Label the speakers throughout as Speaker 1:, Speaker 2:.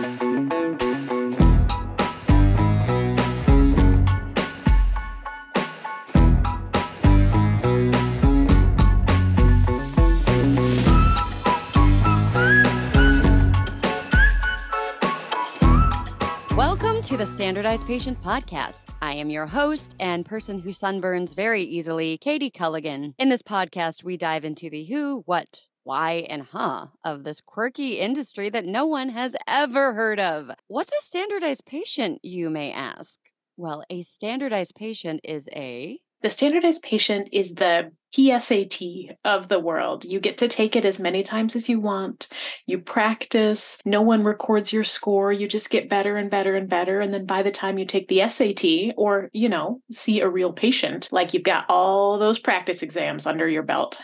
Speaker 1: Welcome to the Standardized Patient Podcast. I am your host and person who sunburns very easily, Katie Culligan. In this podcast, we dive into the who, what, why, and huh of this quirky industry that no one has ever heard of. What's a standardized patient, you may ask? Well, a standardized patient is a
Speaker 2: the standardized patient is the PSAT of the world. You get to take it as many times as you want. You practice. No one records your score. You just get better and better and better. And then by the time you take the SAT or, you know, see a real patient, like you've got all those practice exams under your belt.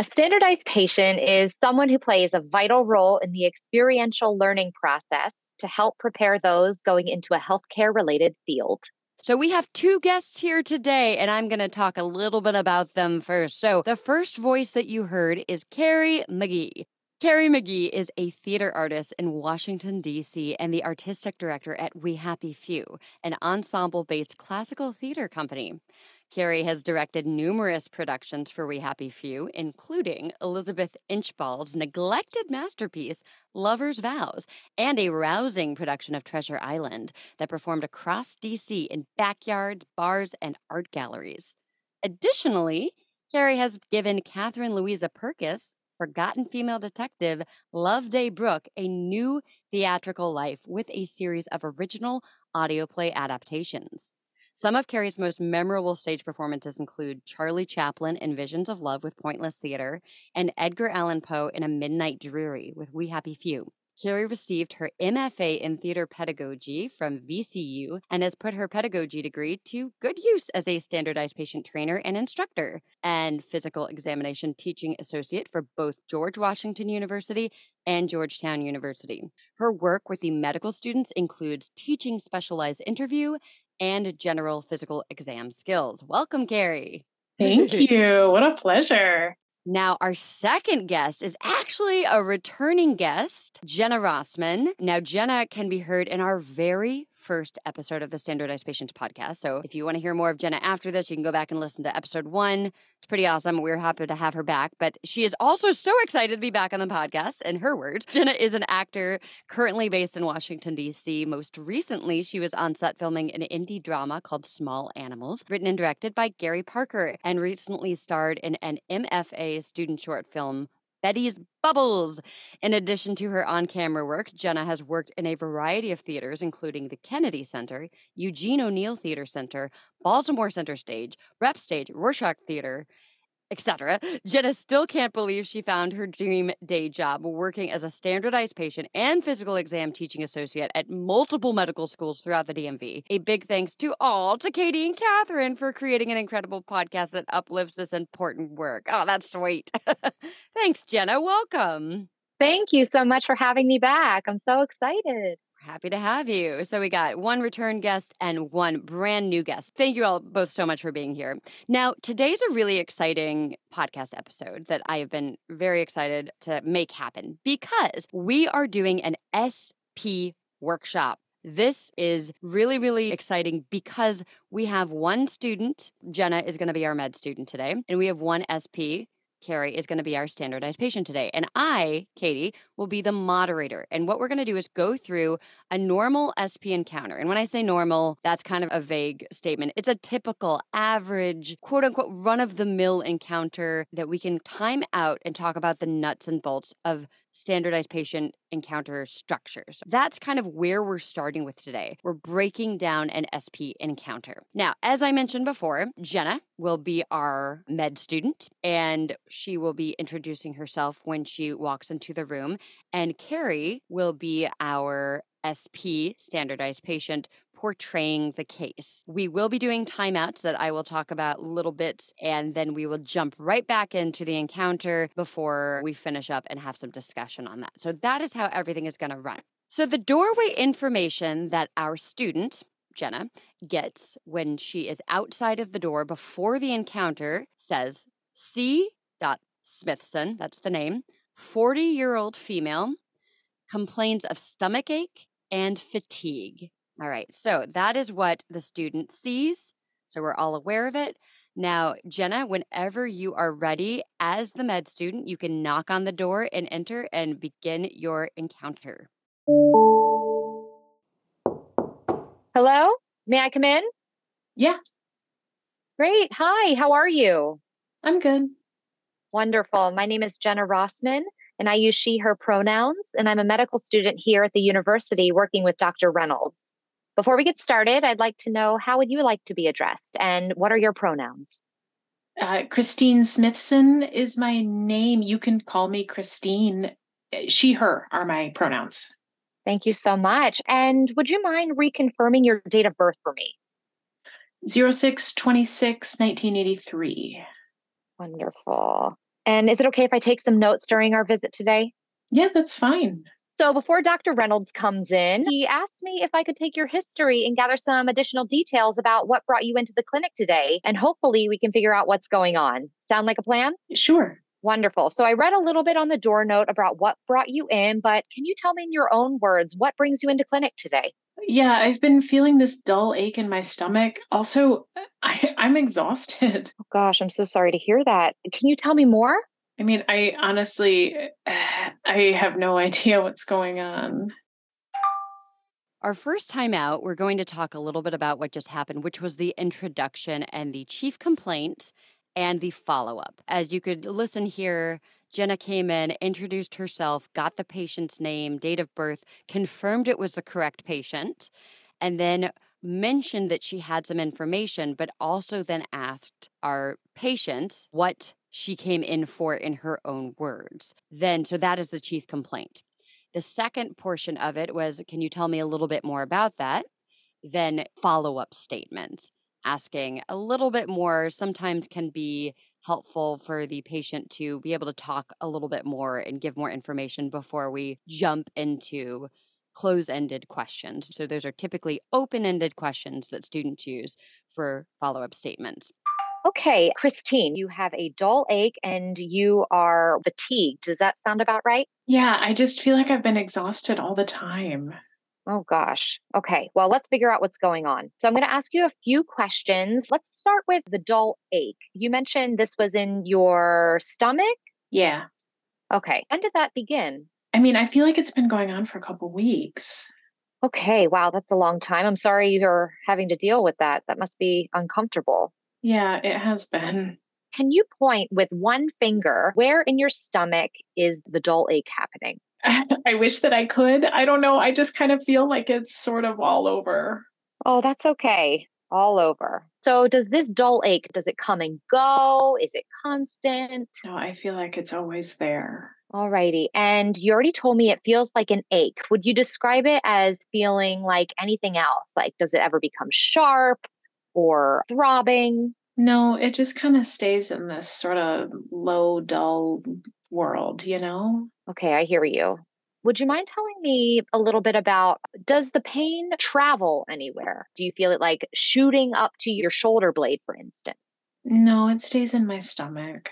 Speaker 3: A standardized patient is someone who plays a vital role in the experiential learning process to help prepare those going into a healthcare related field.
Speaker 1: So we have two guests here today, and I'm going to talk a little bit about them first. So the first voice that you heard is Kerry McGee. Kerry McGee is a theater artist in Washington, D.C., and the artistic director at We Happy Few, an ensemble based classical theater company. Kerry has directed numerous productions for We Happy Few, including Elizabeth Inchbald's neglected masterpiece, Lover's Vows, and a rousing production of Treasure Island that performed across DC in backyards, bars, and art galleries. Additionally, Kerry has given Catherine Louisa Pirkis, forgotten female detective Loveday Brooke a new theatrical life with a series of original audio play adaptations. Some of Kerry's most memorable stage performances include Charlie Chaplin in Visions of Love with Pointless Theater and Edgar Allan Poe in A Midnight Dreary with We Happy Few. Kerry received her MFA in theater pedagogy from VCU and has put her pedagogy degree to good use as a standardized patient trainer and instructor and physical examination teaching associate for both George Washington University and Georgetown University. Her work with the medical students includes teaching specialized interview and general physical exam skills. Welcome, Kerry.
Speaker 2: Thank you. What a pleasure.
Speaker 1: Now, our second guest is actually a returning guest, Jenna Rossman. Now, Jenna can be heard in our very first episode of the Standardized Patients podcast. So if you want to hear more of Jenna after this, you can go back and listen to episode one. It's pretty awesome. We're happy to have her back. But she is also so excited to be back on the podcast. In her words, Jenna is an actor currently based in Washington, D.C. Most recently, she was on set filming an indie drama called Small Animals, written and directed by Gary Parker, and recently starred in an MFA student short film Betty's Bubbles. In addition to her on camera work, Jenna has worked in a variety of theaters, including the Kennedy Center, Eugene O'Neill Theater Center, Baltimore Center Stage, Rep Stage, Rorschach Theater, etc. Jenna still can't believe she found her dream day job working as a standardized patient and physical exam teaching associate at multiple medical schools throughout the DMV. A big thanks to all to Katie and Catherine for creating an incredible podcast that uplifts this important work. Oh, that's sweet. thanks, Jenna. Welcome.
Speaker 3: Thank you so much for having me back. I'm so excited.
Speaker 1: Happy to have you. So, we got one return guest and one brand new guest. Thank you all both so much for being here. Now, today's a really exciting podcast episode that I have been very excited to make happen because we are doing an SP workshop. This is really, really exciting because we have one student, Jenna is going to be our med student today, and we have one SP Kerry is going to be our standardized patient today. And I, Katie, will be the moderator. And what we're going to do is go through a normal SP encounter. And when I say normal, that's kind of a vague statement. It's a typical, average, quote unquote, run of the mill encounter that we can time out and talk about the nuts and bolts of standardized patient encounter structures. That's kind of where we're starting with today. We're breaking down an SP encounter. Now, as I mentioned before, Jenna will be our med student and she will be introducing herself when she walks into the room. And Kerry will be our SP, standardized patient, portraying the case. We will be doing timeouts that I will talk about a little bits, and then we will jump right back into the encounter before we finish up and have some discussion on that. So that is how everything is going to run. So the doorway information that our student, Jenna, gets when she is outside of the door before the encounter says C. Smithson, that's the name, 40 year old female, complains of stomach ache and fatigue. All right, so that is what the student sees. So we're all aware of it. Now, Jenna, whenever you are ready as the med student, you can knock on the door and enter and begin your encounter.
Speaker 3: Hello? May I come in?
Speaker 2: Yeah,
Speaker 3: Great. Hi, how are you?
Speaker 2: I'm good.
Speaker 3: Wonderful. My name is Jenna Rossman, and I use she, her pronouns, and I'm a medical student here at the university working with Dr. Reynolds. Before we get started, I'd like to know how would you like to be addressed and what are your pronouns?
Speaker 2: Uh, Christine Smithson is my name. You can call me Christine. Uh, She, her are my pronouns.
Speaker 3: Thank you so much. And would you mind reconfirming your date of birth for me?
Speaker 2: 06 26 1983.
Speaker 3: Wonderful. And is it okay if I take some notes during our visit today?
Speaker 2: Yeah, that's fine.
Speaker 3: So before Dr. Reynolds comes in, he asked me if I could take your history and gather some additional details about what brought you into the clinic today. And hopefully we can figure out what's going on. Sound like a plan?
Speaker 2: Sure.
Speaker 3: Wonderful. So I read a little bit on the door note about what brought you in, but can you tell me in your own words what brings you into clinic today?
Speaker 2: Yeah, I've been feeling this dull ache in my stomach. Also, I, I'm exhausted.
Speaker 3: Oh gosh, I'm so sorry to hear that. Can you tell me more?
Speaker 2: I mean, I honestly, I have no idea what's going on.
Speaker 1: Our first time out, we're going to talk a little bit about what just happened, which was the introduction and the chief complaint and the follow up. As you could listen here, Jenna came in, introduced herself, got the patient's name, date of birth, confirmed it was the correct patient, and then mentioned that she had some information, but also then asked our patient what she came in for in her own words. Then, so that is the chief complaint. The second portion of it was Can you tell me a little bit more about that? Then, follow up statement, asking a little bit more sometimes can be helpful for the patient to be able to talk a little bit more and give more information before we jump into close ended questions. So, those are typically open ended questions that students use for follow up statements.
Speaker 3: Okay, Christine, you have a dull ache and you are fatigued. Does that sound about right?
Speaker 2: Yeah, I just feel like I've been exhausted all the time.
Speaker 3: Oh gosh. Okay. Well, let's figure out what's going on. So I'm going to ask you a few questions. Let's start with the dull ache. You mentioned this was in your stomach.
Speaker 2: Yeah.
Speaker 3: Okay. When did that begin?
Speaker 2: I mean, I feel like it's been going on for a couple weeks.
Speaker 3: Okay. Wow. That's a long time. I'm sorry you're having to deal with that. That must be uncomfortable.
Speaker 2: Yeah, it has been.
Speaker 3: Can you point with one finger where in your stomach is the dull ache happening?
Speaker 2: I wish that I could. I don't know. I just kind of feel like it's sort of all over.
Speaker 3: Oh, that's okay. All over. So, does this dull ache, does it come and go? Is it constant?
Speaker 2: No, I feel like it's always there.
Speaker 3: Alrighty. And you already told me it feels like an ache. Would you describe it as feeling like anything else? Like, does it ever become sharp or throbbing?
Speaker 2: No, it just kind of stays in this sort of low, dull world, you know?
Speaker 3: Okay, I hear you. Would you mind telling me a little bit about does the pain travel anywhere? Do you feel it like shooting up to your shoulder blade, for instance?
Speaker 2: No, it stays in my stomach.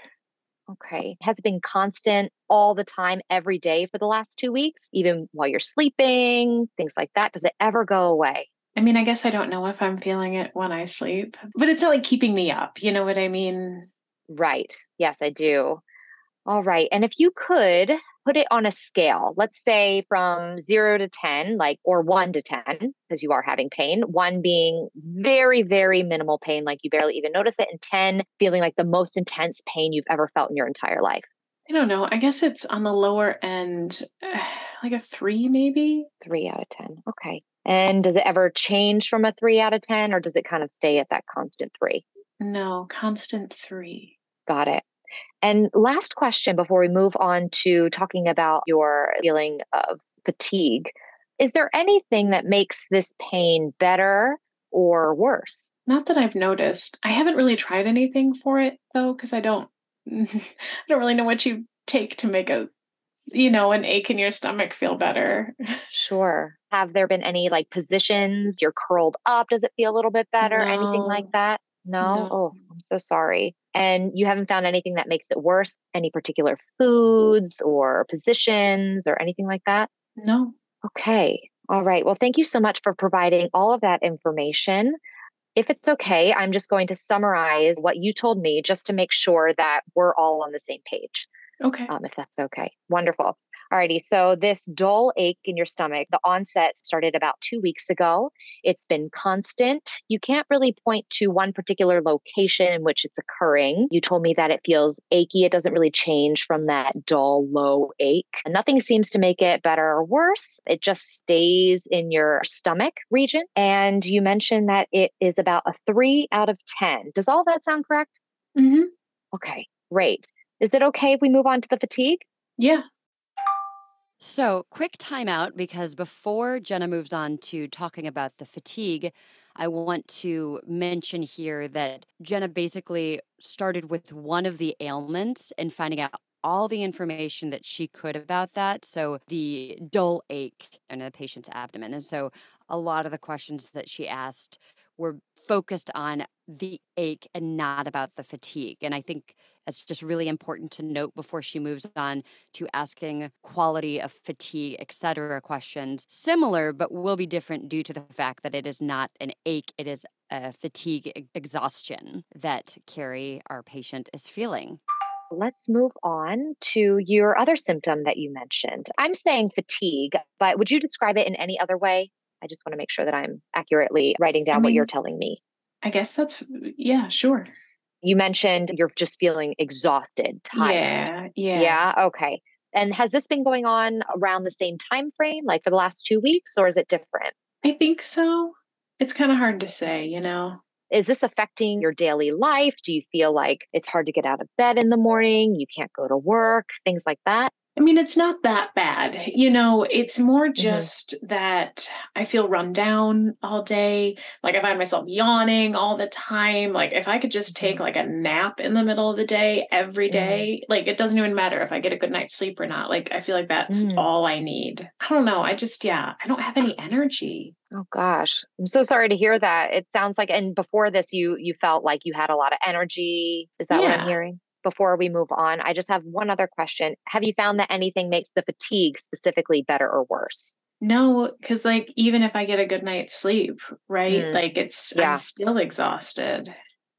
Speaker 3: Okay. Has it been constant all the time, every day for the last two weeks, even while you're sleeping, things like that? Does it ever go away?
Speaker 2: I mean, I guess I don't know if I'm feeling it when I sleep, but it's not like keeping me up. You know what I mean?
Speaker 3: Right. Yes, I do. All right. And if you could put it on a scale, let's say from zero to 10, like, or one to 10, because you are having pain, one being very, very minimal pain, like you barely even notice it, and 10 feeling like the most intense pain you've ever felt in your entire life.
Speaker 2: I don't know. I guess it's on the lower end, like a three, maybe.
Speaker 3: Three out of 10. Okay. And does it ever change from a three out of 10, or does it kind of stay at that constant three?
Speaker 2: No, constant three.
Speaker 3: Got it. And last question before we move on to talking about your feeling of fatigue. Is there anything that makes this pain better or worse?
Speaker 2: Not that I've noticed. I haven't really tried anything for it though, because I don't I don't really know what you take to make a you know, an ache in your stomach feel better.
Speaker 3: Sure. Have there been any like positions you're curled up? Does it feel a little bit better? Anything like that? No?
Speaker 2: No.
Speaker 3: Oh, I'm so sorry. And you haven't found anything that makes it worse? Any particular foods or positions or anything like that?
Speaker 2: No.
Speaker 3: Okay. All right. Well, thank you so much for providing all of that information. If it's okay, I'm just going to summarize what you told me just to make sure that we're all on the same page.
Speaker 2: Okay.
Speaker 3: Um, if that's okay. Wonderful. Alrighty, so this dull ache in your stomach, the onset started about two weeks ago. It's been constant. You can't really point to one particular location in which it's occurring. You told me that it feels achy. It doesn't really change from that dull, low ache. And nothing seems to make it better or worse. It just stays in your stomach region. And you mentioned that it is about a three out of 10. Does all that sound correct?
Speaker 2: Mm-hmm.
Speaker 3: Okay, great. Is it okay if we move on to the fatigue?
Speaker 2: Yeah.
Speaker 1: So, quick timeout because before Jenna moves on to talking about the fatigue, I want to mention here that Jenna basically started with one of the ailments and finding out all the information that she could about that. So, the dull ache in the patient's abdomen. And so, a lot of the questions that she asked were focused on the ache and not about the fatigue. And I think it's just really important to note before she moves on to asking quality of fatigue, et cetera, questions similar, but will be different due to the fact that it is not an ache, it is a fatigue exhaustion that Kerry, our patient, is feeling.
Speaker 3: Let's move on to your other symptom that you mentioned. I'm saying fatigue, but would you describe it in any other way? I just want to make sure that I'm accurately writing down I mean, what you're telling me.
Speaker 2: I guess that's, yeah, sure.
Speaker 3: You mentioned you're just feeling exhausted,
Speaker 2: tired. Yeah,
Speaker 3: yeah. Yeah, okay. And has this been going on around the same time frame, like for the last two weeks, or is it different?
Speaker 2: I think so. It's kind of hard to say, you know.
Speaker 3: Is this affecting your daily life? Do you feel like it's hard to get out of bed in the morning? You can't go to work, things like that?
Speaker 2: I mean, it's not that bad. You know, it's more mm-hmm. just mm-hmm. that I feel run down all day. Like I find myself yawning all the time. Like if I could just take mm-hmm. like a nap in the middle of the day every day, mm-hmm. mm-hmm. like it doesn't even matter if I get a good night's sleep or not. Like I feel like that's mm. all I need. I don't know. I just, yeah, I don't have any energy.
Speaker 3: Oh gosh. I'm so sorry to hear that. It sounds like and before this you you felt like you had a lot of energy. Is that yeah. what I'm hearing? Before we move on, I just have one other question. Have you found that anything makes the fatigue specifically better or worse?
Speaker 2: No, because like even if I get a good night's sleep, right? Mm. Like it's yeah. I'm still exhausted.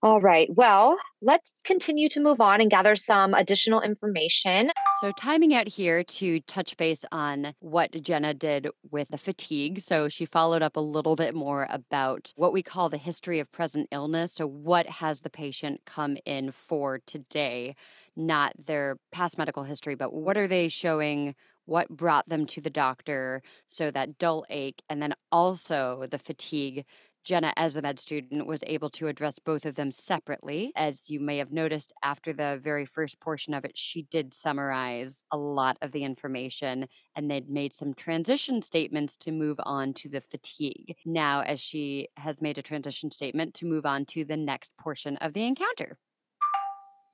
Speaker 3: All right. Well, let's continue to move on and gather some additional information.
Speaker 1: So, timing out here to touch base on what Jenna did with the fatigue. So, she followed up a little bit more about what we call the history of present illness. So, what has the patient come in for today? Not their past medical history, but what are they showing? What brought them to the doctor? So, that dull ache, and then also the fatigue Jenna, as a med student, was able to address both of them separately. As you may have noticed, after the very first portion of it, she did summarize a lot of the information and they'd made some transition statements to move on to the fatigue. Now, as she has made a transition statement to move on to the next portion of the encounter.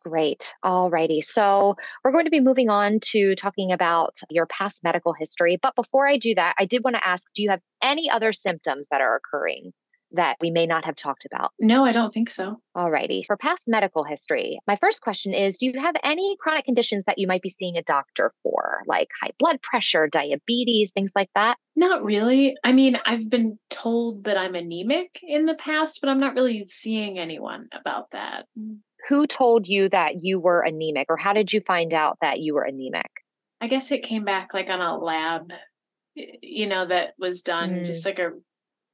Speaker 3: Great. All righty. So we're going to be moving on to talking about your past medical history. But before I do that, I did want to ask do you have any other symptoms that are occurring that we may not have talked about?
Speaker 2: No, I don't think so.
Speaker 3: Alrighty. For past medical history, my first question is Do you have any chronic conditions that you might be seeing a doctor for, like high blood pressure, diabetes, things like that?
Speaker 2: Not really. I mean, I've been told that I'm anemic in the past, but I'm not really seeing anyone about that.
Speaker 3: Who told you that you were anemic, or how did you find out that you were anemic?
Speaker 2: I guess it came back like on a lab, you know, that was done, mm. just like a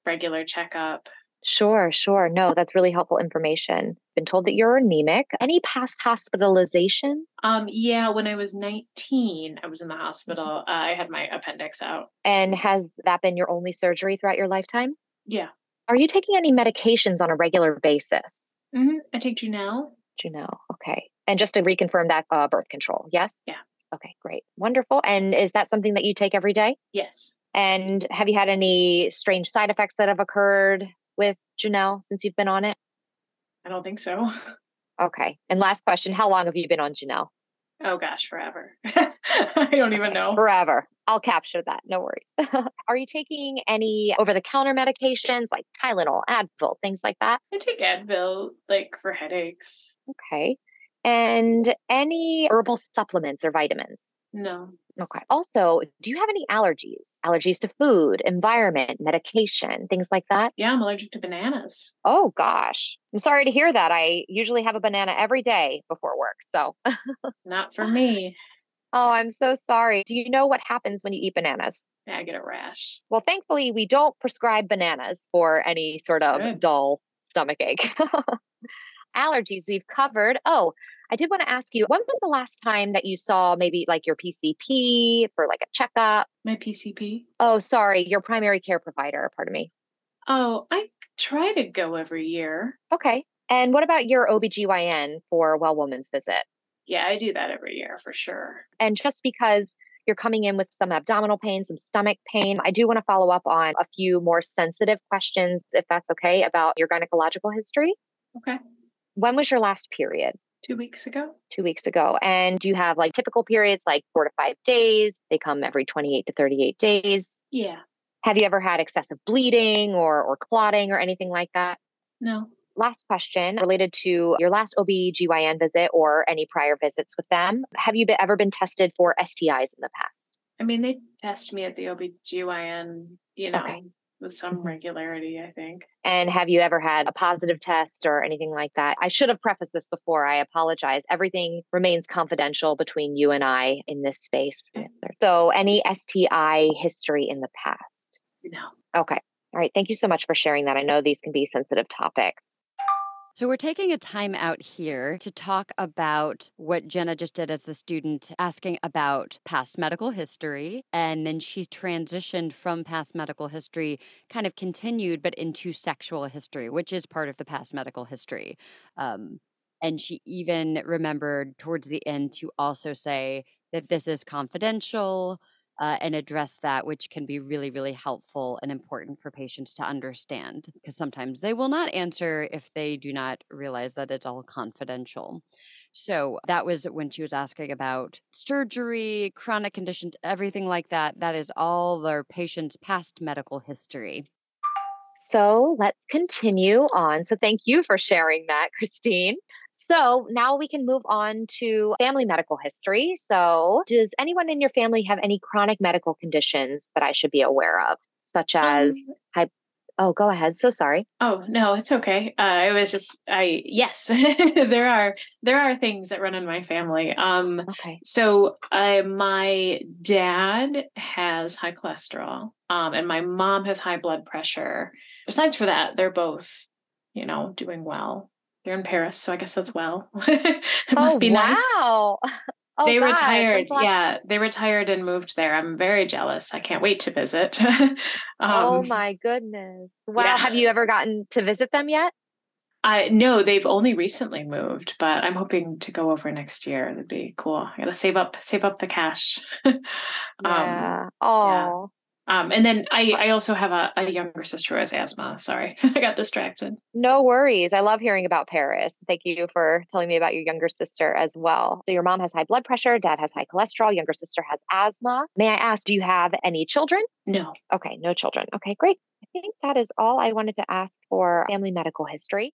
Speaker 2: regular checkup.
Speaker 3: Sure, sure. No, that's really helpful information. Been told that you're anemic. Any past hospitalization?
Speaker 2: Um, yeah, when I was 19, I was in the hospital. Uh, I had my appendix out.
Speaker 3: And has that been your only surgery throughout your lifetime?
Speaker 2: Yeah.
Speaker 3: Are you taking any medications on a regular basis?
Speaker 2: Mm-hmm. I take Junel.
Speaker 3: Junel, okay. And just to reconfirm that uh, birth control, yes?
Speaker 2: Yeah.
Speaker 3: Okay, great. Wonderful. And is that something that you take every day?
Speaker 2: Yes.
Speaker 3: And have you had any strange side effects that have occurred with Janelle since you've been on it?
Speaker 2: I don't think so.
Speaker 3: Okay. And last question How long have you been on Janelle?
Speaker 2: Oh gosh, forever. I don't even know.
Speaker 3: Forever. I'll capture that. No worries. Are you taking any over the counter medications like Tylenol, Advil, things like that?
Speaker 2: I take Advil like for headaches.
Speaker 3: Okay. And any herbal supplements or vitamins?
Speaker 2: No.
Speaker 3: Okay. Also, do you have any allergies? Allergies to food, environment, medication, things like that?
Speaker 2: Yeah, I'm allergic to bananas.
Speaker 3: Oh, gosh. I'm sorry to hear that. I usually have a banana every day before work. So,
Speaker 2: Not for me.
Speaker 3: oh, I'm so sorry. Do you know what happens when you eat bananas?
Speaker 2: Yeah, I get a rash.
Speaker 3: Well, thankfully, we don't prescribe bananas for any sort
Speaker 2: That's
Speaker 3: of
Speaker 2: good.
Speaker 3: dull stomach ache. Allergies we've covered. Oh, I did want to ask you, when was the last time that you saw maybe like your PCP for like a checkup?
Speaker 2: My PCP.
Speaker 3: Oh, sorry, your primary care provider, pardon me.
Speaker 2: Oh, I try to go every year.
Speaker 3: Okay. And what about your OBGYN for a Well Woman's visit?
Speaker 2: Yeah, I do that every year for sure.
Speaker 3: And just because you're coming in with some abdominal pain, some stomach pain, I do want to follow up on a few more sensitive questions, if that's okay, about your gynecological history.
Speaker 2: Okay.
Speaker 3: When was your last period?
Speaker 2: Two weeks ago.
Speaker 3: Two weeks ago. And do you have like typical periods, like four to five days? They come every 28 to 38 days.
Speaker 2: Yeah.
Speaker 3: Have you ever had excessive bleeding or, or clotting or anything like that?
Speaker 2: No.
Speaker 3: Last question related to your last OB/GYN visit or any prior visits with them. Have you ever been tested for STIs in the past?
Speaker 2: I mean, they test me at the OBGYN, you know,
Speaker 3: Okay.
Speaker 2: With some regularity, I think.
Speaker 3: And have you ever had a positive test or anything like that? I should have prefaced this before. I apologize. Everything remains confidential between you and I in this space.
Speaker 2: Okay.
Speaker 3: So, any STI history in the past?
Speaker 2: No.
Speaker 3: Okay. All right. Thank you so much for sharing that. I know these can be sensitive topics.
Speaker 1: So, we're taking a time out here to talk about what Jenna just did as the student, asking about past medical history. And then she transitioned from past medical history, kind of continued, but into sexual history, which is part of the past medical history. Um, and she even remembered towards the end to also say that this is confidential uh, and address that, which can be really, really helpful and important for patients to understand because sometimes they will not answer if they do not realize that it's all confidential. So that was when she was asking about surgery, chronic conditions, everything like that. That is all their patient's past medical history.
Speaker 3: So, let's continue on. So, thank you for sharing that, Christine. So, now we can move on to family medical history. So, does anyone in your family have any chronic medical conditions that I should be aware of, such as,
Speaker 2: Um,
Speaker 3: oh, go ahead. So sorry.
Speaker 2: oh no, it's okay. Uh, it was just I yes, there are there are things that run in my family. Um,
Speaker 3: Okay.
Speaker 2: so uh, my dad has high cholesterol, um, and my mom has high blood pressure. Besides for that, they're both, you know, doing well. They're in Paris, so I guess that's well. it must
Speaker 3: oh,
Speaker 2: be nice.
Speaker 3: wow. Oh,
Speaker 2: they
Speaker 3: gosh,
Speaker 2: retired. Yeah, they retired and moved there. I'm very jealous. I can't wait to visit.
Speaker 3: oh
Speaker 2: um,
Speaker 3: my goodness. Wow.
Speaker 2: yeah.
Speaker 3: Have you ever gotten to visit them yet?
Speaker 2: I no, they've only recently moved, but I'm hoping to go over next year. That'd be cool. I gotta save up save up the cash. um,
Speaker 3: Yeah. Oh,
Speaker 2: um, and then I I also have a, a younger sister who has asthma. Sorry, I got distracted.
Speaker 3: no worries. I love hearing about Paris. Thank you for telling me about your younger sister as well. So, your mom has high blood pressure, dad has high cholesterol, younger sister has asthma. May I ask, do you have any children?
Speaker 2: No.
Speaker 3: Okay, no children. Okay, great. I think that is all I wanted to ask for family medical history.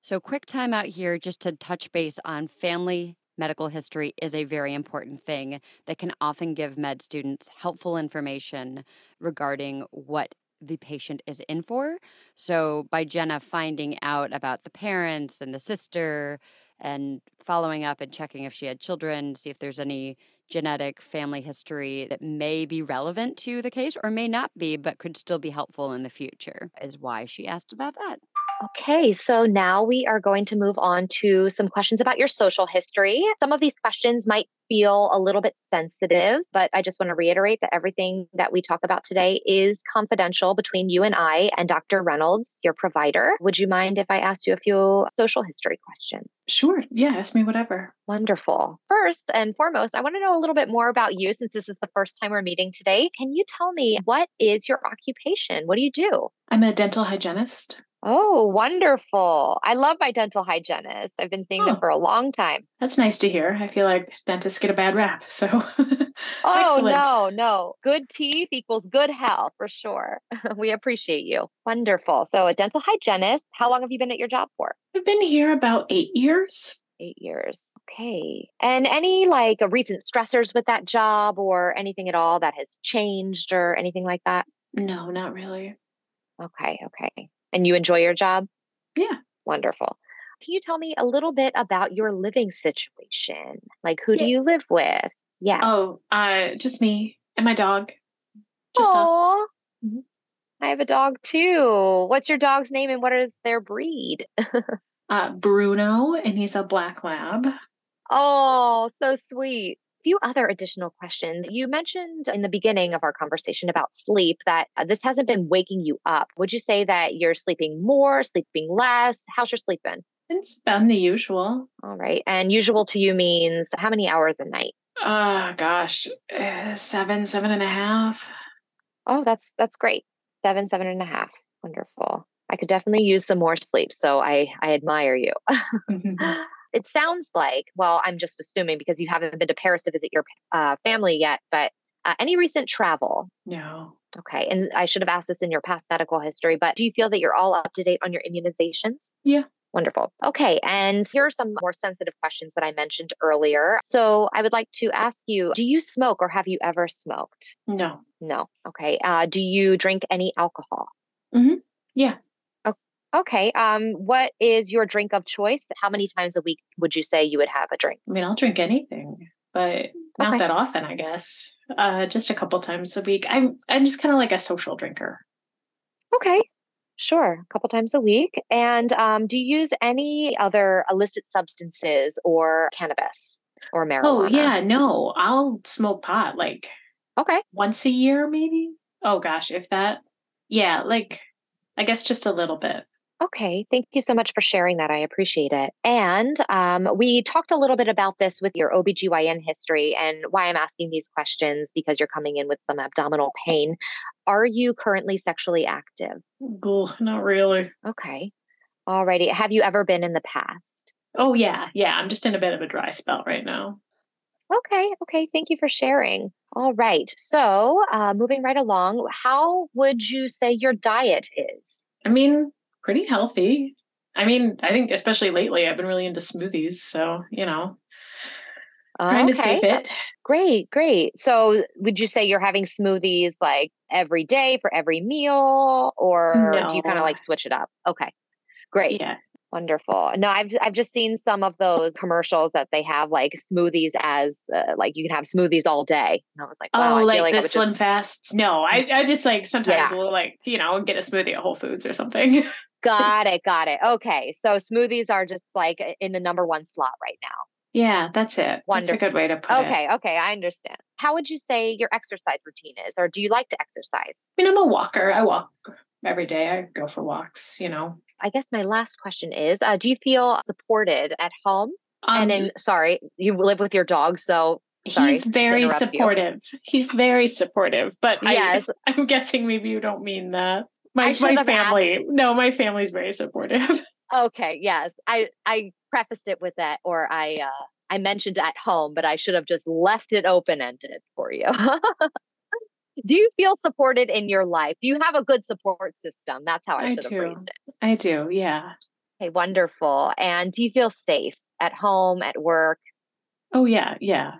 Speaker 1: So, quick time out here just to touch base on family medical history is a very important thing that can often give med students helpful information regarding what the patient is in for. So, by Jenna finding out about the parents and the sister and following up and checking if she had children, see if there's any genetic family history that may be relevant to the case or may not be, but could still be helpful in the future, is why she asked about that.
Speaker 3: Okay, so now we are going to move on to some questions about your social history. Some of these questions might feel a little bit sensitive, but I just want to reiterate that everything that we talk about today is confidential between you and I and Dr. Reynolds, your provider. Would you mind if I asked you a few social history questions?
Speaker 2: Sure. Yeah. Ask me whatever.
Speaker 3: Wonderful. First and foremost, I want to know a little bit more about you since this is the first time we're meeting today. Can you tell me what is your occupation? What do you do?
Speaker 2: I'm a dental hygienist.
Speaker 3: Oh, wonderful. I love my dental hygienist. I've been seeing them
Speaker 2: Oh.
Speaker 3: for a long time.
Speaker 2: That's nice to hear. I feel like dentists get a bad rap. So
Speaker 3: Oh, no, no. Good teeth equals good health for sure. we appreciate you. Wonderful. So, a dental hygienist. How long have you been at your job for?
Speaker 2: I've been here about eight years.
Speaker 3: Eight years. Okay. And any like recent stressors with that job or anything at all that has changed or anything like that?
Speaker 2: No, not really.
Speaker 3: Okay. Okay. And you enjoy your job?
Speaker 2: Yeah.
Speaker 3: Wonderful. Can you tell me a little bit about your living situation? Like, who do you live with? Yeah.
Speaker 2: Oh, uh, just me and my dog. Just us.
Speaker 3: Aw.
Speaker 2: Mhm.
Speaker 3: I have a dog too. What's your dog's name and what is their breed?
Speaker 2: Uh, Bruno, and he's a black lab.
Speaker 3: Oh, so sweet. A few other additional questions. You mentioned in the beginning of our conversation about sleep that uh, this hasn't been waking you up. Would you say that you're sleeping more, sleeping less? How's your sleep been?
Speaker 2: It's been the usual.
Speaker 3: All right. And usual to you means how many hours a night?
Speaker 2: Uh, gosh, uh, seven, seven and a half.
Speaker 3: Oh, that's that's great. Seven, seven and a half. Wonderful. I could definitely use some more sleep. So I I admire you. it sounds like, well, I'm just assuming because you haven't been to Paris to visit your uh, family yet, but uh, any recent travel?
Speaker 2: no.
Speaker 3: Okay. And I should have asked this in your past medical history, but do you feel that you're all up to date on your immunizations?
Speaker 2: Yeah.
Speaker 3: Wonderful. Okay. And here are some more sensitive questions that I mentioned earlier. So I would like to ask you do you smoke or have you ever smoked?
Speaker 2: No.
Speaker 3: No. Okay. Uh, do you drink any alcohol?
Speaker 2: Mhm. Yeah.
Speaker 3: Okay. Um, what is your drink of choice? How many times a week would you say you would have a drink?
Speaker 2: I mean, I'll drink anything, but not
Speaker 3: Okay.
Speaker 2: that often, I guess. Uh, just a couple times a week. I'm I'm just kind of like a social drinker.
Speaker 3: Okay. Sure. A couple times a week. And um, do you use any other illicit substances or cannabis or marijuana?
Speaker 2: Oh yeah, no, I'll smoke pot like
Speaker 3: Okay.
Speaker 2: once a year, maybe. Oh gosh, if that. Yeah, like I guess just a little bit.
Speaker 3: Okay. Thank you so much for sharing that. I appreciate it. And um, we talked a little bit about this with your OBGYN history and why I'm asking these questions because you're coming in with some abdominal pain. Are you currently sexually active?
Speaker 2: Ugh, not really.
Speaker 3: Okay. Alrighty. Have you ever been in the past?
Speaker 2: Oh yeah, yeah. I'm just in a bit of a dry spell right now.
Speaker 3: Okay. Okay. Thank you for sharing. All right. So, uh, moving right along, how would you say your diet is?
Speaker 2: I mean, pretty healthy. I mean, I think especially lately, I've been really into smoothies. So you know, trying to stay fit.
Speaker 3: Great. Great. So, would you say you're having smoothies like every day for every meal, or do you kind of like switch it up? Okay. Great.
Speaker 2: Yeah.
Speaker 3: Wonderful. No, I've I've just seen some of those commercials that they have like smoothies as uh, like you can have smoothies all day. And I was like, wow,
Speaker 2: oh, like,
Speaker 3: like
Speaker 2: the Slim
Speaker 3: just
Speaker 2: Fasts? No, I, I just like sometimes
Speaker 3: Yeah.
Speaker 2: will like you know get a smoothie at Whole Foods or something.
Speaker 3: got it, got it. Okay, so smoothies are just like in the number one slot right now.
Speaker 2: yeah, that's it. That's a good way to put it.
Speaker 3: Okay, okay, I understand. How would you say your exercise routine is, or do you like to exercise?
Speaker 2: I mean, I'm a walker. I walk every day. I go for walks. You know.
Speaker 3: I guess my last question is: uh, Do you feel supported at home?
Speaker 2: Um,
Speaker 3: and in sorry, you live with your dog, so sorry
Speaker 2: he's very
Speaker 3: interrupt you.
Speaker 2: supportive. He's very supportive. But
Speaker 3: yes,
Speaker 2: I, I'm guessing maybe you don't mean that. My my
Speaker 3: have asked.
Speaker 2: family. No, my family's very supportive.
Speaker 3: Okay, yes. I I prefaced it with that or I uh I mentioned at home, but I should have just left it open ended for you. Do you feel supported in your life? Do you have a good support system? That's how I,
Speaker 2: I
Speaker 3: should have phrased it.
Speaker 2: I do. Yeah.
Speaker 3: Okay, wonderful. And do you feel safe at home, at work?
Speaker 2: Oh yeah. Yeah.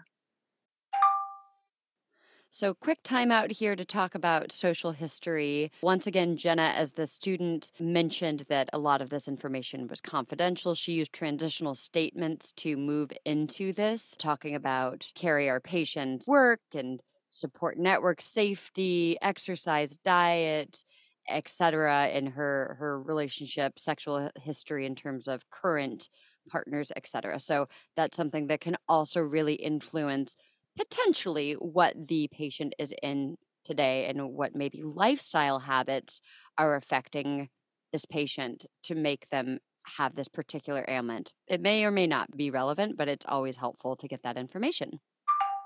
Speaker 1: So, quick timeout here to talk about social history. Once again, Jenna, as the student, mentioned that a lot of this information was confidential. She used transitional statements to move into this, talking about Kerry our patients' work and support network safety, exercise, diet, etc. in her her relationship, sexual history in terms of current partners, etc. So that's something that can also really influence potentially what the patient is in today and what maybe lifestyle habits are affecting this patient to make them have this particular ailment. It may or may not be relevant, but it's always helpful to get that information.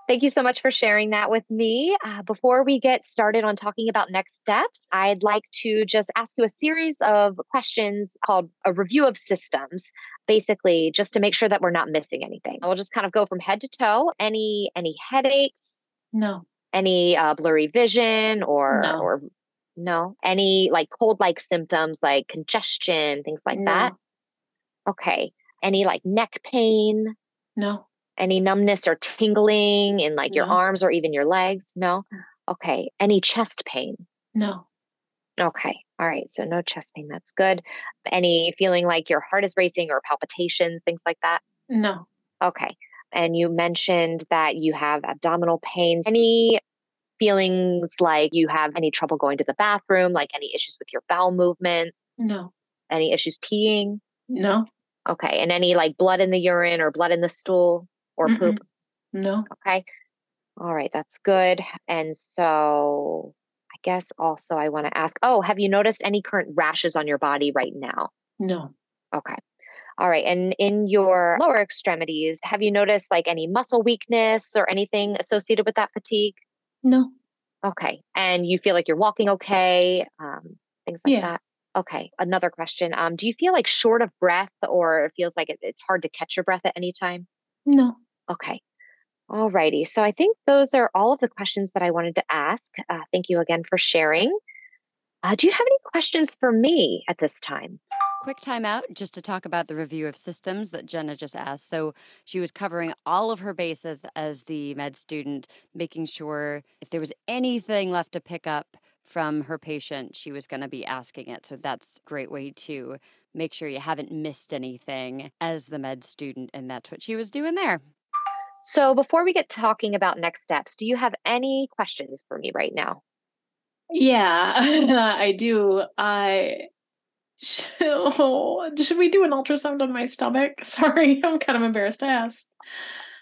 Speaker 3: Thank you so much for sharing that with me. Uh, before we get started on talking about next steps, I'd like to just ask you a series of questions called a review of systems, basically just to make sure that we're not missing anything. We'll just kind of go from head to toe. Any any headaches,
Speaker 2: No.
Speaker 3: any uh, blurry vision, or
Speaker 2: No.
Speaker 3: or no, any like cold like symptoms like congestion, things like
Speaker 2: no.
Speaker 3: that. Okay. Any like neck pain?
Speaker 2: No.
Speaker 3: Any numbness or tingling in like your arms or even your legs? No. Okay. Any chest pain?
Speaker 2: No.
Speaker 3: Okay. All right. So no chest pain. That's good. Any feeling like your heart is racing or palpitations, things like that?
Speaker 2: No.
Speaker 3: Okay. And you mentioned that you have abdominal pain. Any feelings like you have any trouble going to the bathroom, like any issues with your bowel movement,
Speaker 2: No.
Speaker 3: any issues peeing?
Speaker 2: No.
Speaker 3: Okay. And any like blood in the urine or blood in the stool or
Speaker 2: Mm-mm.
Speaker 3: poop?
Speaker 2: No.
Speaker 3: Okay. All right. That's good. And so I guess also I want to ask oh, have you noticed any current rashes on your body right now?
Speaker 2: No.
Speaker 3: Okay. All right. And in your lower extremities, have you noticed like any muscle weakness or anything associated with that fatigue?
Speaker 2: No.
Speaker 3: Okay. And you feel like you're walking okay? Um, things like
Speaker 2: Yeah.
Speaker 3: that. Okay. Another question. Um, do you feel like short of breath or it feels like it, it's hard to catch your breath at any time?
Speaker 2: No.
Speaker 3: Okay. All righty. So I think those are all of the questions that I wanted to ask. Uh, thank you again for sharing. Uh, do you have any questions for me at this time?
Speaker 1: Quick time out just to talk about the review of systems that Jenna just asked. So she was covering all of her bases as the med student, making sure if there was anything left to pick up from her patient, she was going to be asking it. So that's a great way to make sure you haven't missed anything as the med student. And that's what she was doing there.
Speaker 3: So before we get talking about next steps, do you have any questions for me right now?
Speaker 2: Yeah, I do. I oh, should we do an ultrasound on my stomach? Sorry, I'm kind of embarrassed to ask.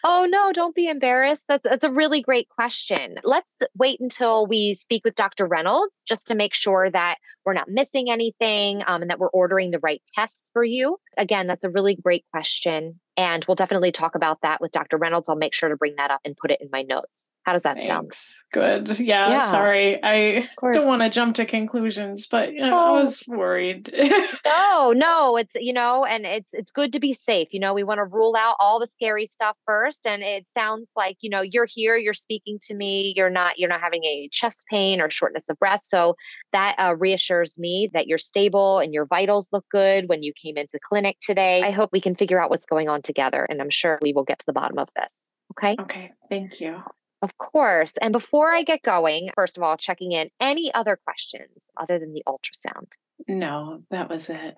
Speaker 3: Oh, no, don't be embarrassed. That's, that's a really great question. Let's wait until we speak with Dr. Reynolds just to make sure that we're not missing anything um, and that we're ordering the right tests for you. Again, that's a really great question. And we'll definitely talk about that with Dr. Reynolds. I'll make sure to bring that up and put it in my notes. How does that sound?
Speaker 2: Good. Yeah,
Speaker 3: Yeah.
Speaker 2: sorry. I don't want to jump to conclusions, but you know,
Speaker 3: Oh.
Speaker 2: I was worried.
Speaker 3: No, no, it's you know, and it's it's good to be safe. You know, we want to rule out all the scary stuff first. And it sounds like, you know, you're here, you're speaking to me, you're not you're not having any chest pain or shortness of breath. So that uh, reassures me that you're stable and your vitals look good when you came into the clinic today. I hope we can figure out what's going on together, and I'm sure we will get to the bottom of this. Okay.
Speaker 2: okay, thank you.
Speaker 3: Of course. And before I get going, first of all, checking in any other questions other than the ultrasound.
Speaker 2: No, that was it.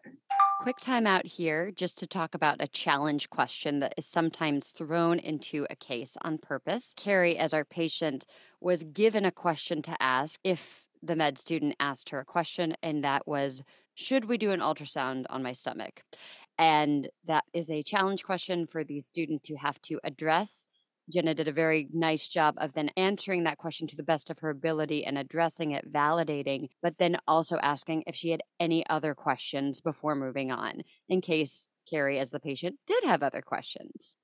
Speaker 1: Quick time out here just to talk about a challenge question that is sometimes thrown into a case on purpose. Kerry, as our patient, was given a question to ask if the med student asked her a question, and that was, Should we do an ultrasound on my stomach? And that is a challenge question for the student to have to address. Jenna did a very nice job of then answering that question to the best of her ability and addressing it, validating, but then also asking if she had any other questions before moving on, in case Kerry, as the patient, did have other questions.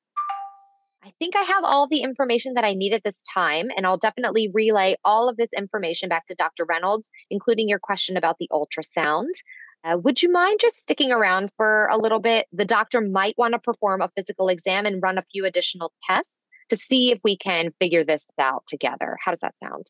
Speaker 3: I think I have all the information that I need at this time, and I'll definitely relay all of this information back to Dr. Reynolds, including your question about the ultrasound. Uh, would you mind just sticking around for a little bit? The doctor might want to perform a physical exam and run a few additional tests to see if we can figure this out together. How does that sound?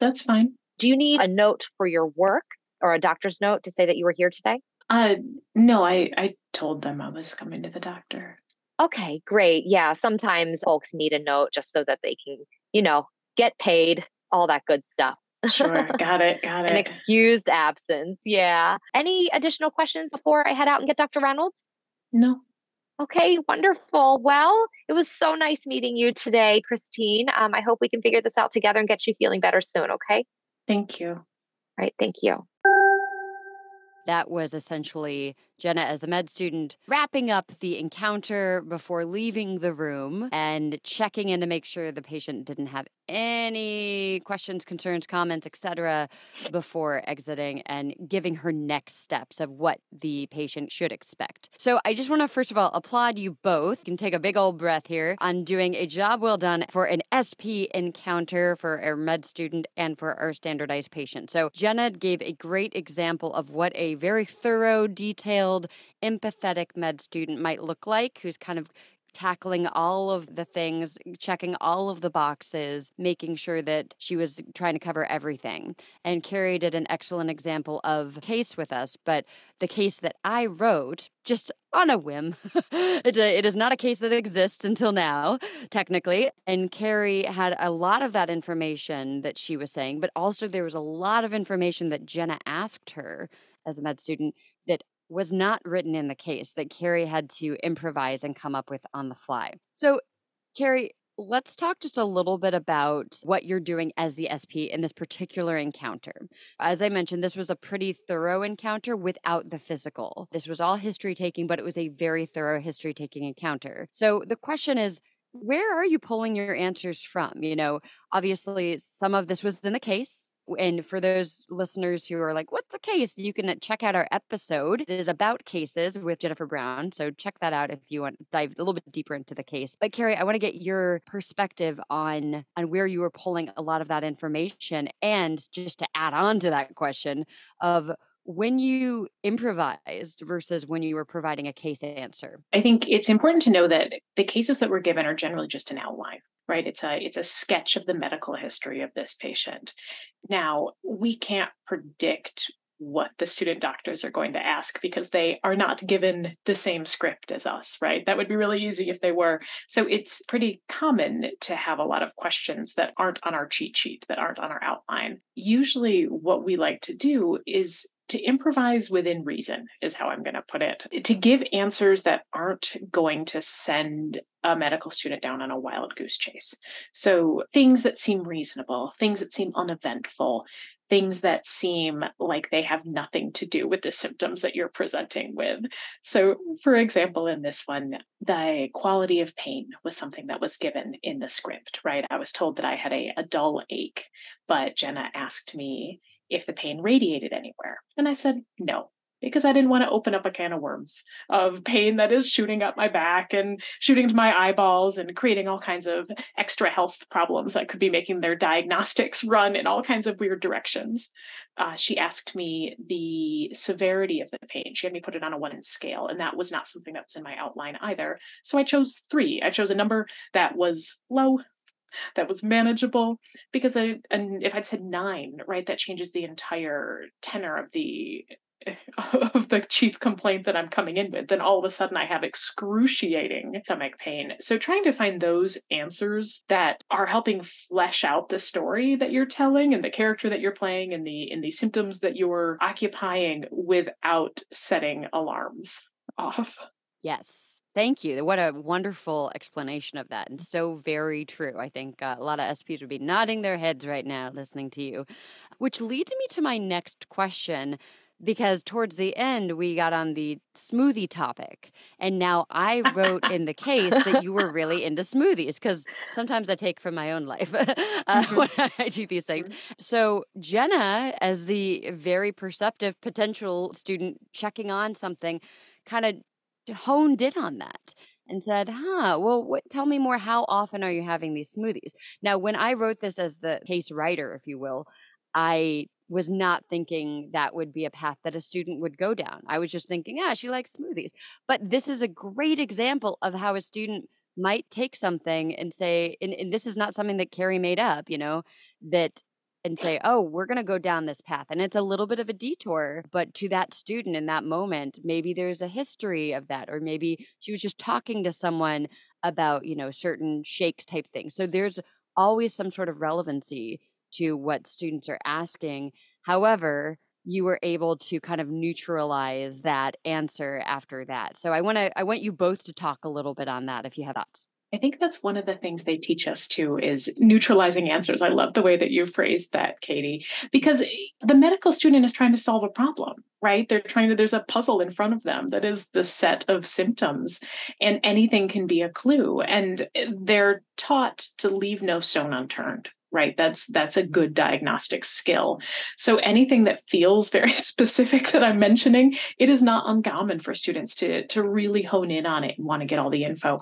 Speaker 2: That's fine.
Speaker 3: Do you need a note for your work or a doctor's note to say that you were here today?
Speaker 2: Uh no, I I told them I was coming to the doctor.
Speaker 3: Okay, great. Yeah, sometimes folks need a note just so that they can, you know, get paid, all that good stuff.
Speaker 2: Sure, got it, got it.
Speaker 3: An excused absence. Yeah. Any additional questions before I head out and get Dr. Reynolds?
Speaker 2: no.
Speaker 3: Okay, wonderful. Well, it was so nice meeting you today, Christine. Um, I hope we can figure this out together and get you feeling better soon. Okay.
Speaker 2: Thank you.
Speaker 3: All right. Thank you.
Speaker 1: That was essentially Jenna, as a med student, wrapping up the encounter before leaving the room and checking in to make sure the patient didn't have any questions, concerns, comments, etc., before exiting and giving her next steps of what the patient should expect. So I just want to first of all applaud you both. You can take a big old breath here on doing a job well done for an SP encounter for our med student and for our standardized patient. So Jenna gave a great example of what a very thorough, detailed, empathetic med student might look like, who's kind of tackling all of the things, checking all of the boxes, making sure that she was trying to cover everything. And Kerry did an excellent example of case with us, but the case that I wrote just on a whim. it, it is not a case that exists until now, technically. And Kerry had a lot of that information that she was saying, but also there was a lot of information that Jenna asked her as a med student was not written in the case that Kerry had to improvise and come up with on the fly. So, Kerry, let's talk just a little bit about what you're doing as the SP in this particular encounter. As I mentioned, this was a pretty thorough encounter without the physical. This was all history taking, but it was a very thorough history taking encounter. So, the question is, where are you pulling your answers from? You know, obviously, some of this was in the case. And for those listeners who are like, what's a case? You can uh, check out our episode. It is about cases with Jennifer Brown. So check that out if you want to dive a little bit deeper into the case. But Kerry, I want to get your perspective on, on where you were pulling a lot of that information. And just to add on to that question of when you improvised versus when you were providing a case answer?
Speaker 2: I think it's important to know that the cases that we're given are generally just an outline right it's a it's a sketch of the medical history of this patient now we can't predict what the student doctors are going to ask because they are not given the same script as us, right? That would be really easy if they were. So it's pretty common to have a lot of questions that aren't on our cheat sheet, that aren't on our outline. Usually, what we like to do is to improvise within reason is how I'm going to put it. To give answers that aren't going to send a medical student down on a wild goose chase. So things that seem reasonable, things that seem uneventful, things that seem like they have nothing to do with the symptoms that you're presenting with. So, for example, in this one, the quality of pain was something that was given in the script, right? I was told that I had a, a dull ache, but Jenna asked me if the pain radiated anywhere. And I said, no, because I didn't want to open up a can of worms of pain that is shooting up my back and shooting to my eyeballs and creating all kinds of extra health problems that could be making their diagnostics run in all kinds of weird directions. Uh, she asked me the severity of the pain. She had me put it on a one in scale, and that was not something that was in my outline either. So I chose three. I chose a number that was low, that was manageable because I and if I'd said nine, right, that changes the entire tenor of the of the chief complaint that I'm coming in with, then all of a sudden I have excruciating stomach pain. So trying to find those answers that are helping flesh out the story that you're telling and the character that you're playing and the in the symptoms that you're occupying without setting alarms off.
Speaker 1: Yes. Thank you. What a wonderful explanation of that. And so very true. I think uh, a lot of SPs would be nodding their heads right now listening to you, which leads me to my next question. Because towards the end, we got on the smoothie topic. And now I wrote in the case that you were really into smoothies because sometimes I take from my own life uh, mm-hmm. when I do these things. Mm-hmm. So, Jenna, as the very perceptive potential student checking on something, kind of honed in on that and said, huh, well, what, tell me more. How often are you having these smoothies? Now, when I wrote this as the case writer, if you will, I was not thinking that would be a path that a student would go down. I was just thinking, ah, she likes smoothies. But this is a great example of how a student might take something and say, and, and this is not something that Kerry made up, you know, that and say, oh, we're going to go down this path. And it's a little bit of a detour, but to that student in that moment, maybe there's a history of that, or maybe she was just talking to someone about, you know, certain shakes type things. So there's always some sort of relevancy to what students are asking. However, you were able to kind of neutralize that answer after that. So I want to I want you both to talk a little bit on that if you have thoughts.
Speaker 2: I think that's one of the things they teach us too is neutralizing answers. I love the way that you phrased that, Katie, because the medical student is trying to solve a problem, right? They're trying to, there's a puzzle in front of them that is the set of symptoms, and anything can be a clue. And they're taught to leave no stone unturned, right? That's that's a good diagnostic skill. So anything that feels very specific that i'm mentioning it is not uncommon for students to to really hone in on it and want to get all the info.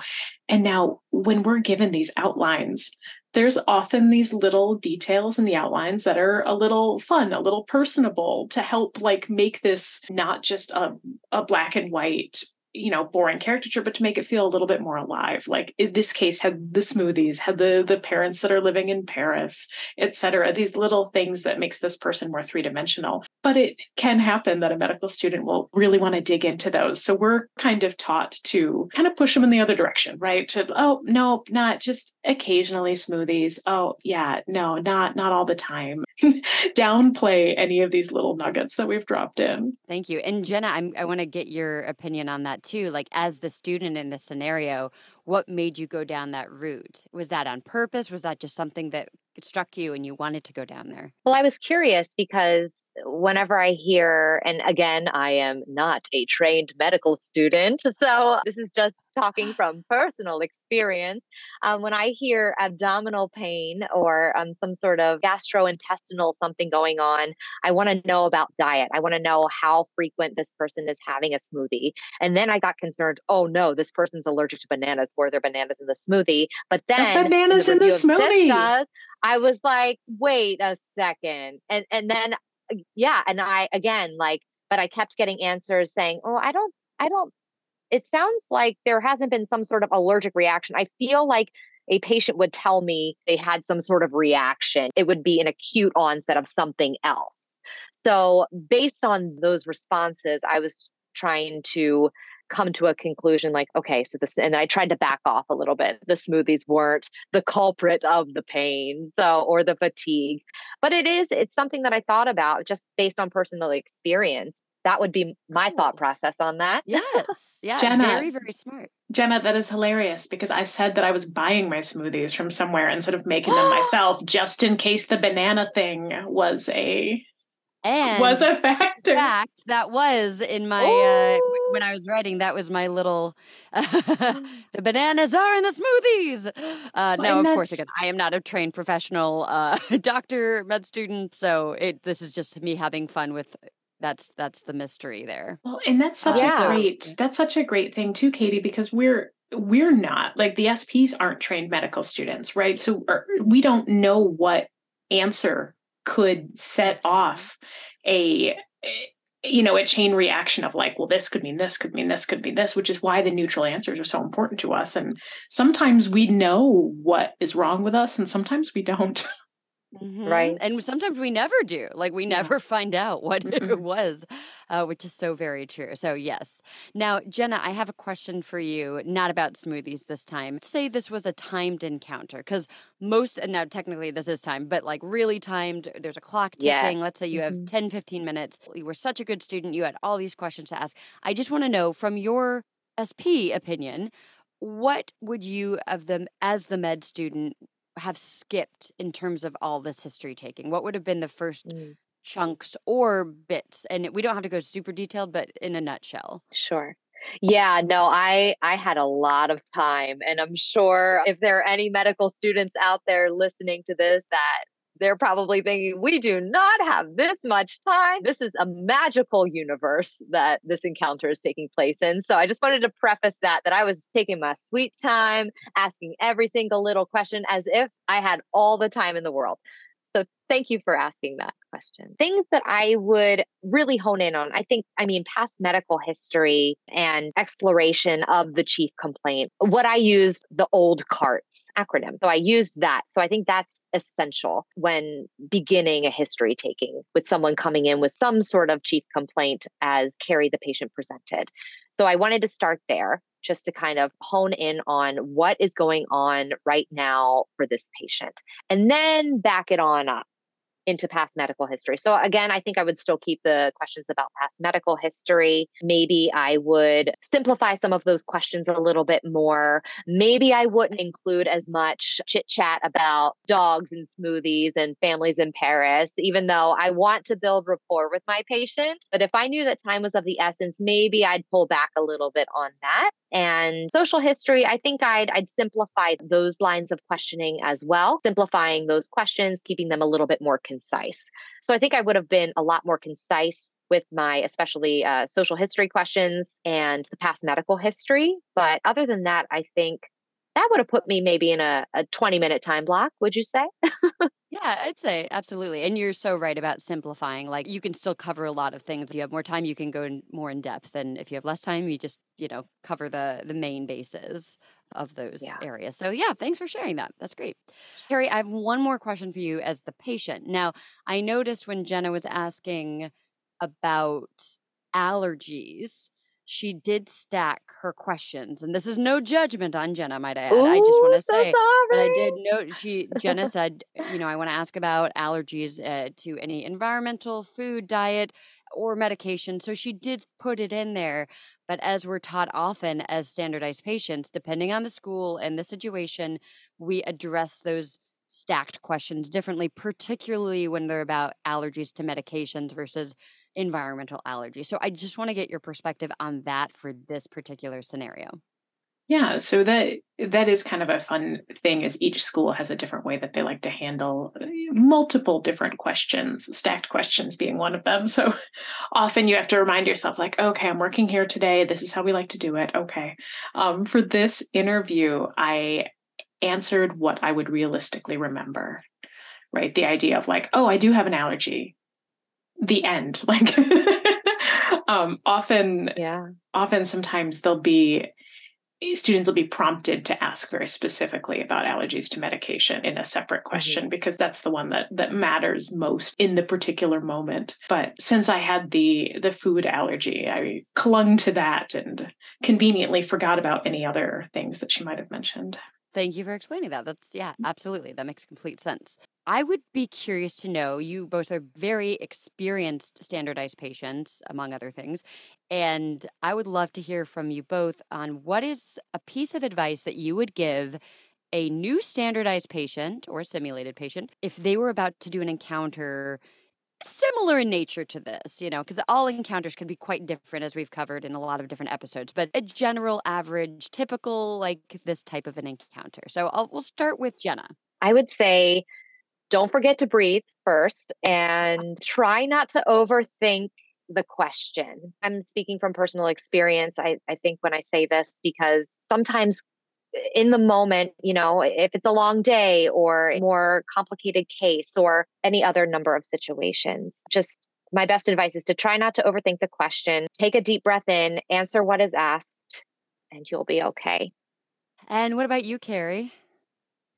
Speaker 2: And now when we're given these outlines there's often these little details in the outlines that are a little fun, a little personable to help like make this not just a, a black and white you know boring caricature but to make it feel a little bit more alive. Like in this case had the smoothies had the the parents that are living in paris etc these little things that makes this person more three-dimensional but it can happen that a medical student will really want to dig into those. So we're kind of taught to kind of push them in the other direction right? To oh no not just occasionally smoothies. Oh yeah no not not all the time. Downplay any of these little nuggets that we've dropped in.
Speaker 1: Thank you. And jenna I'm, i want to get your opinion on that too. Like as the student in this scenario what made you go down that route? Was that on purpose? Was that just something that struck you and you wanted to go down there?
Speaker 3: Well i was curious because whenever i hear and again i am not a trained medical student so this is just talking from personal experience um, when i hear abdominal pain or um, some sort of gastrointestinal something going on i want to know about diet i want to know how frequent this person is having a smoothie and then i got concerned oh no this person's allergic to bananas for their bananas in the smoothie. But then
Speaker 2: the bananas in the, in the smoothie.
Speaker 3: I was like, wait a second. And and then uh, yeah, and I again like, but I kept getting answers saying, Oh, I don't, I don't, it sounds like there hasn't been some sort of allergic reaction. I feel like a patient would tell me they had some sort of reaction. It would be an acute onset of something else. So, based on those responses, I was trying to come to a conclusion like, okay, so this, and I tried to back off a little bit. The smoothies weren't the culprit of the pain, so, or the fatigue. But it is, it's something that I thought about just based on personal experience. That would be my cool. thought process on that.
Speaker 1: Yes. Yeah. Jenna, very, very smart.
Speaker 2: Jenna, that is hilarious because I said that I was buying my smoothies from somewhere instead of making them myself just in case the banana thing was a
Speaker 1: and
Speaker 2: was a factor.
Speaker 1: fact, that was in my uh, when I was writing. That was my little. the bananas are in the smoothies. Uh, well, no, of course, again, I am not a trained professional uh, doctor, med student, so it this is just me having fun with. That's that's the mystery there.
Speaker 2: Well, and that's such yeah. a great that's such a great thing too, Katie, because we're we're not like the SPs aren't trained medical students, right? So er, we don't know what answer could set off a eh, you know a chain reaction of like well this could mean this could mean this could be this which is why the neutral answers are so important to us and sometimes we know what is wrong with us and sometimes we don't
Speaker 3: Mm-hmm. Right.
Speaker 1: And sometimes we never do. Like we never find out what mm-hmm. it was, uh, which is so very true. So, yes. Now, Jenna, I have a question for you, not about smoothies this time. Say this was a timed encounter, because most, and now technically this is timed, but like really timed, there's a clock ticking. Yeah. Let's say you mm-hmm. have 10, 15 minutes. You were such a good student. You had all these questions to ask. I just want to know from your SP opinion, what would you of them as the med student have skipped in terms of all this history taking? What would have been the first mm. chunks or bits? And we don't have to go super detailed, but in a nutshell.
Speaker 3: Sure. Yeah, no, I I had a lot of time and I'm sure if there are any medical students out there listening to this that they're probably thinking, we do not have this much time. This is a magical universe that this encounter is taking place in. So I just wanted to preface that, that I was taking my sweet time, asking every single little question as if I had all the time in the world. So thank you for asking that question. Things that I would really hone in on, I think, I mean, past medical history and exploration of the chief complaint. What I used the OLDCARTS acronym. So I used that. So I think that's essential when beginning a history taking with someone coming in with some sort of chief complaint as Kerry, the patient, presented. So I wanted to start there just to kind of hone in on what is going on right now for this patient and then back it on up into past medical history. So again, I think I would still keep the questions about past medical history. Maybe I would simplify some of those questions a little bit more. Maybe I wouldn't include as much chit chat about dogs and smoothies and families in Paris, even though I want to build rapport with my patient. But if I knew that time was of the essence, maybe I'd pull back a little bit on that. And social history, I think I'd I'd simplify those lines of questioning as well, simplifying those questions, keeping them a little bit more concise. So I think I would have been a lot more concise with my especially uh, social history questions and the past medical history. But other than that, I think that would have put me maybe in a, a 20 minute time block would you say
Speaker 1: yeah I'd say absolutely. And you're so right about simplifying. Like you can still cover a lot of things. If you have more time, you can go in more in depth. And if you have less time, you just, you know, cover the the main bases of those
Speaker 3: Yeah.
Speaker 1: areas. So yeah, thanks for sharing that. That's great. Kerry, I have one more question for you as the patient. Now, I noticed when Jenna was asking about allergies, she did stack her questions. And this is no judgment on Jenna, might I add. I just want to
Speaker 3: so
Speaker 1: say but I did note she Jenna said, you know, I want to ask about allergies uh, to any environmental, food, diet, or medication. So she did put it in there. But as we're taught often as standardized patients, depending on the school and the situation, we address those stacked questions differently, particularly when they're about allergies to medications versus environmental allergy. So I just want to get your perspective on that for this particular scenario.
Speaker 2: Yeah, so that that is kind of a fun thing is each school has a different way that they like to handle uh, multiple different questions, stacked questions being one of them. So often you have to remind yourself like, okay, I'm working here today. This is how we like to do it. Okay. Um, for this interview, I answered what I would realistically remember. Right? The idea of like, oh, I do have an allergy. The end. Like um often
Speaker 3: Yeah.
Speaker 2: often sometimes there'll be students will be prompted to ask very specifically about allergies to medication in a separate question because that's the one that that matters most in the particular moment but since i had the the food allergy i clung to that and conveniently forgot about any other things that she might have mentioned
Speaker 1: Thank you for explaining that. That's, yeah, mm. absolutely. That makes complete sense. I would be curious to know you both are very experienced standardized patients, among other things. And I would love to hear from you both on what is a piece of advice that you would give a new standardized patient or simulated patient if they were about to do an encounter similar in nature to this, you know, because all encounters can be quite different as we've covered in a lot of different episodes, but a general average, typical, like this type of an encounter. So I'll, we'll start with Jenna.
Speaker 3: I would say don't forget to breathe first and try not to overthink the question. I'm speaking from personal experience. I, I think when I say this, because sometimes in the moment, you know, if it's a long day or a more complicated case or any other number of situations, just my best advice is to try not to overthink the question. Take a deep breath in, answer what is asked, and you'll be okay.
Speaker 1: And what about you, Kerry?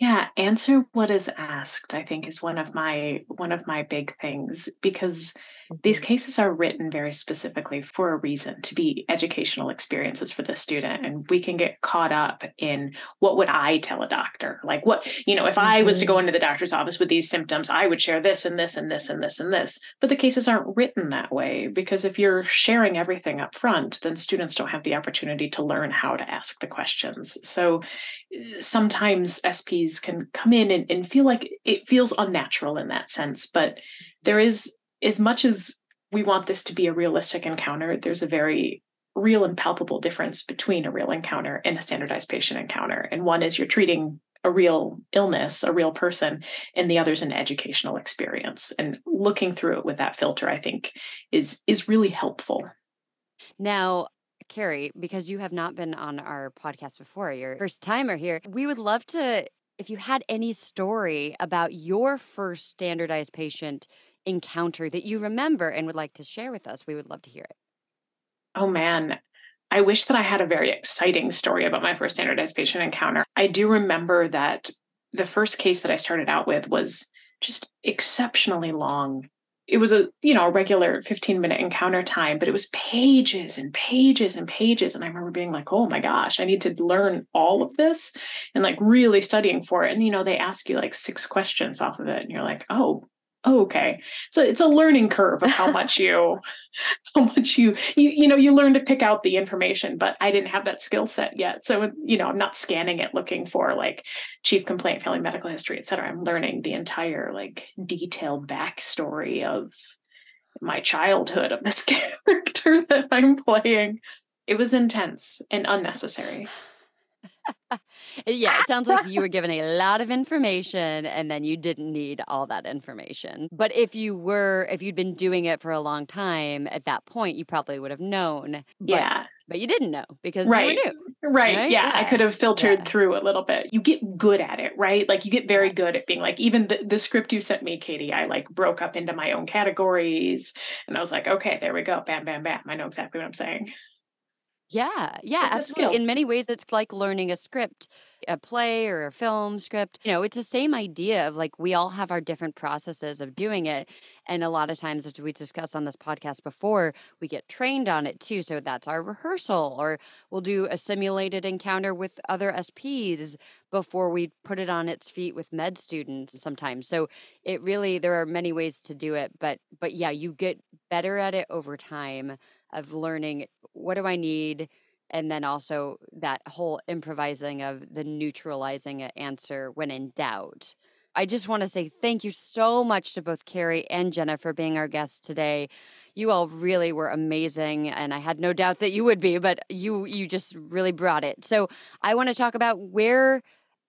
Speaker 2: yeah answer what is asked i think is one of my one of my big things because these
Speaker 3: Mhm.
Speaker 2: cases are written very specifically for a reason to be educational experiences for the student and we can get caught up in what would i tell a doctor? Like what you know if i was to go into the doctor's office with these symptoms i would share this and this and this and this and this. But the cases aren't written that way because if you're sharing everything up front then students don't have the opportunity to learn how to ask the questions. So uh, sometimes sps can come in and, and feel like it feels unnatural in that sense but there is as much as we want this to be a realistic encounter, there's a very real and palpable difference between a real encounter and a standardized patient encounter. And one is you're treating a real illness, a real person, and the other is an educational experience. And looking through it with that filter, I think, is is really helpful.
Speaker 1: Now, Kerry, because you have not been on our podcast before, you're first timer here, we would love to, if you had any story about your first standardized patient encounter that you remember and would like to share with us, we would love to hear it.
Speaker 2: Oh man, I wish that I had a very exciting story about my first standardized patient encounter. I do remember that the first case that I started out with was just exceptionally long. It was a, you know, a regular 15 minute encounter time, but it was pages and pages and pages. And I remember being like, oh my gosh, I need to learn all of this and like really studying for it. And, you know, they ask you like six questions off of it. And you're like, oh, oh, okay. So it's a learning curve of how much you how much you you you know you learn to pick out the information but i didn't have that skill set yet. So you know i'm not scanning it looking for like chief complaint family medical history et cetera. I'm learning the entire like detailed backstory of my childhood of this character that i'm playing. It was intense and unnecessary
Speaker 1: yeah, it sounds like you were given a lot of information and then you didn't need all that information. But if you were, if you'd been doing it for a long time at that point, you probably would have known. But,
Speaker 2: yeah
Speaker 1: But you didn't know because
Speaker 2: Right.
Speaker 1: you were new.
Speaker 2: Right.
Speaker 1: Right?
Speaker 2: Yeah. I could have filtered
Speaker 1: Yeah.
Speaker 2: through a little bit. You get good at it, right? Like you get very good at being like, even the, the script you sent me, Katie, I like broke up into my own categories. And I was like, okay, there we go. Bam, bam, bam. I know exactly what I'm saying.
Speaker 1: Yeah, yeah,
Speaker 2: It's
Speaker 1: absolutely. In many ways, it's like learning a script, a play or a film script. You know, it's the same idea of like we all have our different processes of doing it. And a lot of times, as we discussed on this podcast before, we get trained on it too. So that's our rehearsal, or we'll do a simulated encounter with other SPs before we put it on its feet with med students sometimes. So it really, there are many ways to do it. But, but yeah, you get better at it over time of learning what do I need? And then also that whole improvising of the neutralizing answer when in doubt. I just want to say thank you so much to both Kerry and Jenna for being our guests today. You all really were amazing, and I had no doubt that you would be, but you you just really brought it. So I want to talk about where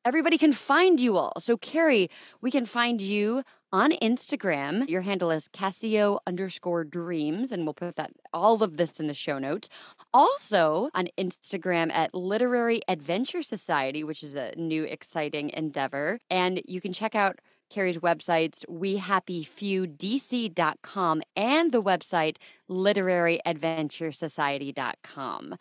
Speaker 1: everybody can find you all. So Kerry, we can find you on Instagram. Your handle is Casio underscore dreams, and we'll put that all of this in the show notes. Also on Instagram at Literary Adventure Society, which is a new exciting endeavor. And you can check out Kerry's websites, wehappyfewdc.com and the website literaryadventuresociety.com.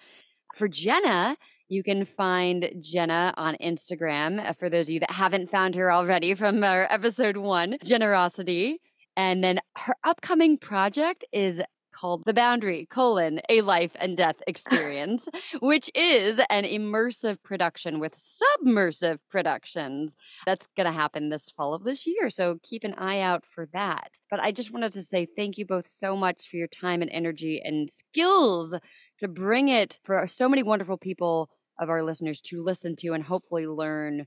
Speaker 1: For Jenna, you can find Jenna on Instagram. uh, For those of you that haven't found her already from our episode one, Generosity. And then her upcoming project is called The Boundary, colon, a life and death experience, which is an immersive production with submersive productions. That's going to happen this fall of this year. So keep an eye out for that. But I just wanted to say thank you both so much for your time and energy and skills to bring it for so many wonderful people of our listeners to listen to and hopefully learn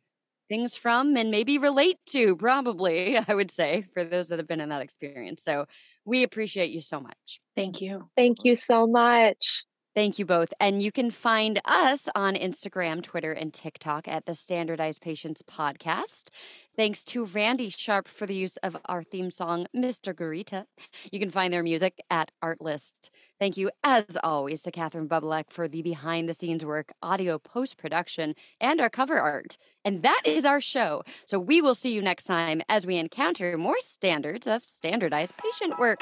Speaker 1: things from and maybe relate to, probably, I would say, for those that have been in that experience. So we appreciate you so much.
Speaker 2: Thank you.
Speaker 3: Thank you so much.
Speaker 1: Thank you both. And you can find us on Instagram, Twitter, and TikTok at the Standardized Patients Podcast. Thanks to Randy Sharp for the use of our theme song, Mr. Garita. You can find their music at Artlist. Thank you, as always, to Catherine Bublek for the behind the scenes work, audio post production, and our cover art. And that is our show. So we will see you next time as we encounter more standards of standardized patient work.